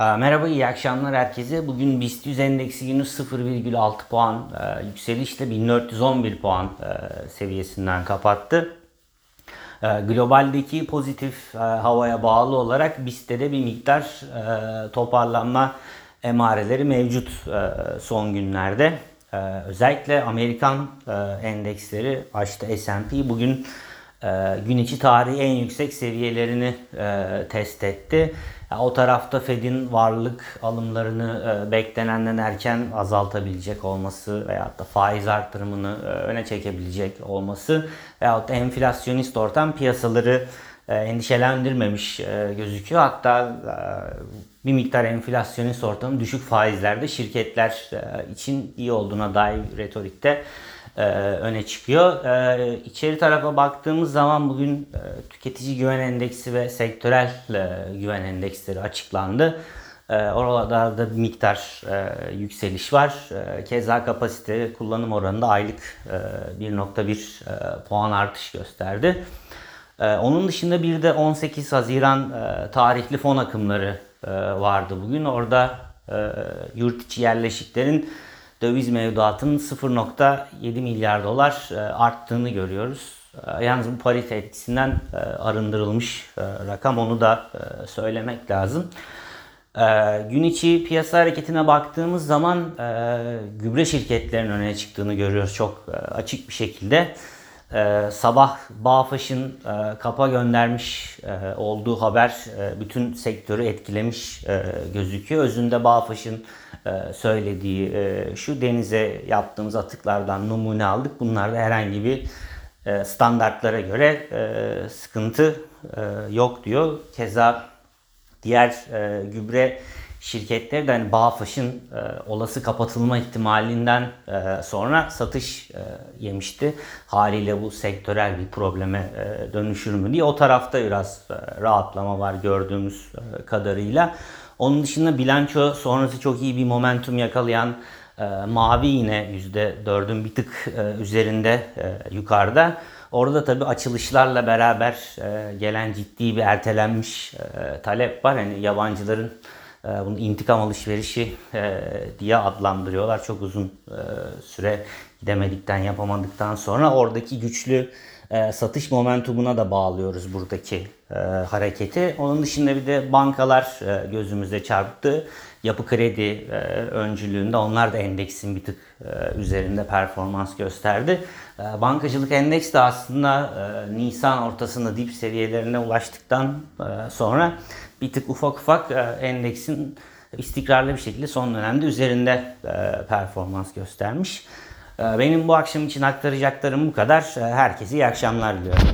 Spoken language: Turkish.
Ee, Merhaba, iyi akşamlar herkese. Bugün BIST 100 endeksi günü 0,6 puan e, yükselişle 1411 puan e, seviyesinden kapattı. E, globaldeki pozitif havaya bağlı olarak BIST'te de bir miktar toparlanma emareleri mevcut son günlerde. Özellikle Amerikan endeksleri, başta S&P bugün gün içi tarihi en yüksek seviyelerini e, test etti. O tarafta Fed'in varlık alımlarını e, beklenenden erken azaltabilecek olması veyahut da faiz artırımını e, öne çekebilecek olması veyahut da enflasyonist ortam piyasaları endişelendirmemiş gözüküyor. Hatta bir miktar enflasyonist ortamın düşük faizlerde şirketler için iyi olduğuna dair retorikte e, öne çıkıyor. E, içeri tarafa baktığımız zaman bugün e, tüketici güven endeksi ve sektörel e, güven endeksleri açıklandı. E, oralarda bir miktar yükseliş var. Keza kapasite kullanım oranında aylık e, 1.1 e, puan artış gösterdi. Onun dışında bir de 18 Haziran tarihli fon akımları vardı bugün. Orada yurt içi yerleşiklerin döviz mevduatının 0.7 milyar dolar e, arttığını görüyoruz. E, yalnız bu parite etkisinden e, arındırılmış rakam onu da söylemek lazım. Gün içi piyasa hareketine baktığımız zaman gübre şirketlerinin öne çıktığını görüyoruz çok açık bir şekilde. Ee, sabah Bağfaş'ın e, kapa göndermiş e, olduğu haber e, bütün sektörü etkilemiş e, gözüküyor. Özünde Bağfaş'ın e, söylediği e, şu denize yaptığımız atıklardan numune aldık. Bunlarda herhangi bir e, standartlara göre e, sıkıntı e, yok diyor. Keza diğer e, gübre şirketleri de hani Bağfaş'ın e, olası kapatılma ihtimalinden e, sonra satış e, yemişti. Haliyle bu sektörel bir probleme e, dönüşür mü diye o tarafta biraz e, rahatlama var gördüğümüz e, kadarıyla. Onun dışında bilanço sonrası çok iyi bir momentum yakalayan e, mavi yine %4'ün bir tık e, üzerinde e, yukarıda. Orada tabi açılışlarla beraber e, gelen ciddi bir ertelenmiş e, talep var. Hani yabancıların bunu intikam alışverişi e, diye adlandırıyorlar. Çok uzun e, süre gidemedikten, yapamadıktan sonra oradaki güçlü e, satış momentumuna da bağlıyoruz buradaki e, hareketi. Onun dışında bir de bankalar e, gözümüze çarptı. Yapı kredi e, öncülüğünde onlar da endeksin bir tık e, üzerinde performans gösterdi. E, bankacılık endeks de aslında Nisan ortasında dip seviyelerine ulaştıktan sonra bir tık ufak ufak endeksin istikrarlı bir şekilde son dönemde üzerinde performans göstermiş. E, benim bu akşam için aktaracaklarım bu kadar. E, herkese iyi akşamlar diliyorum.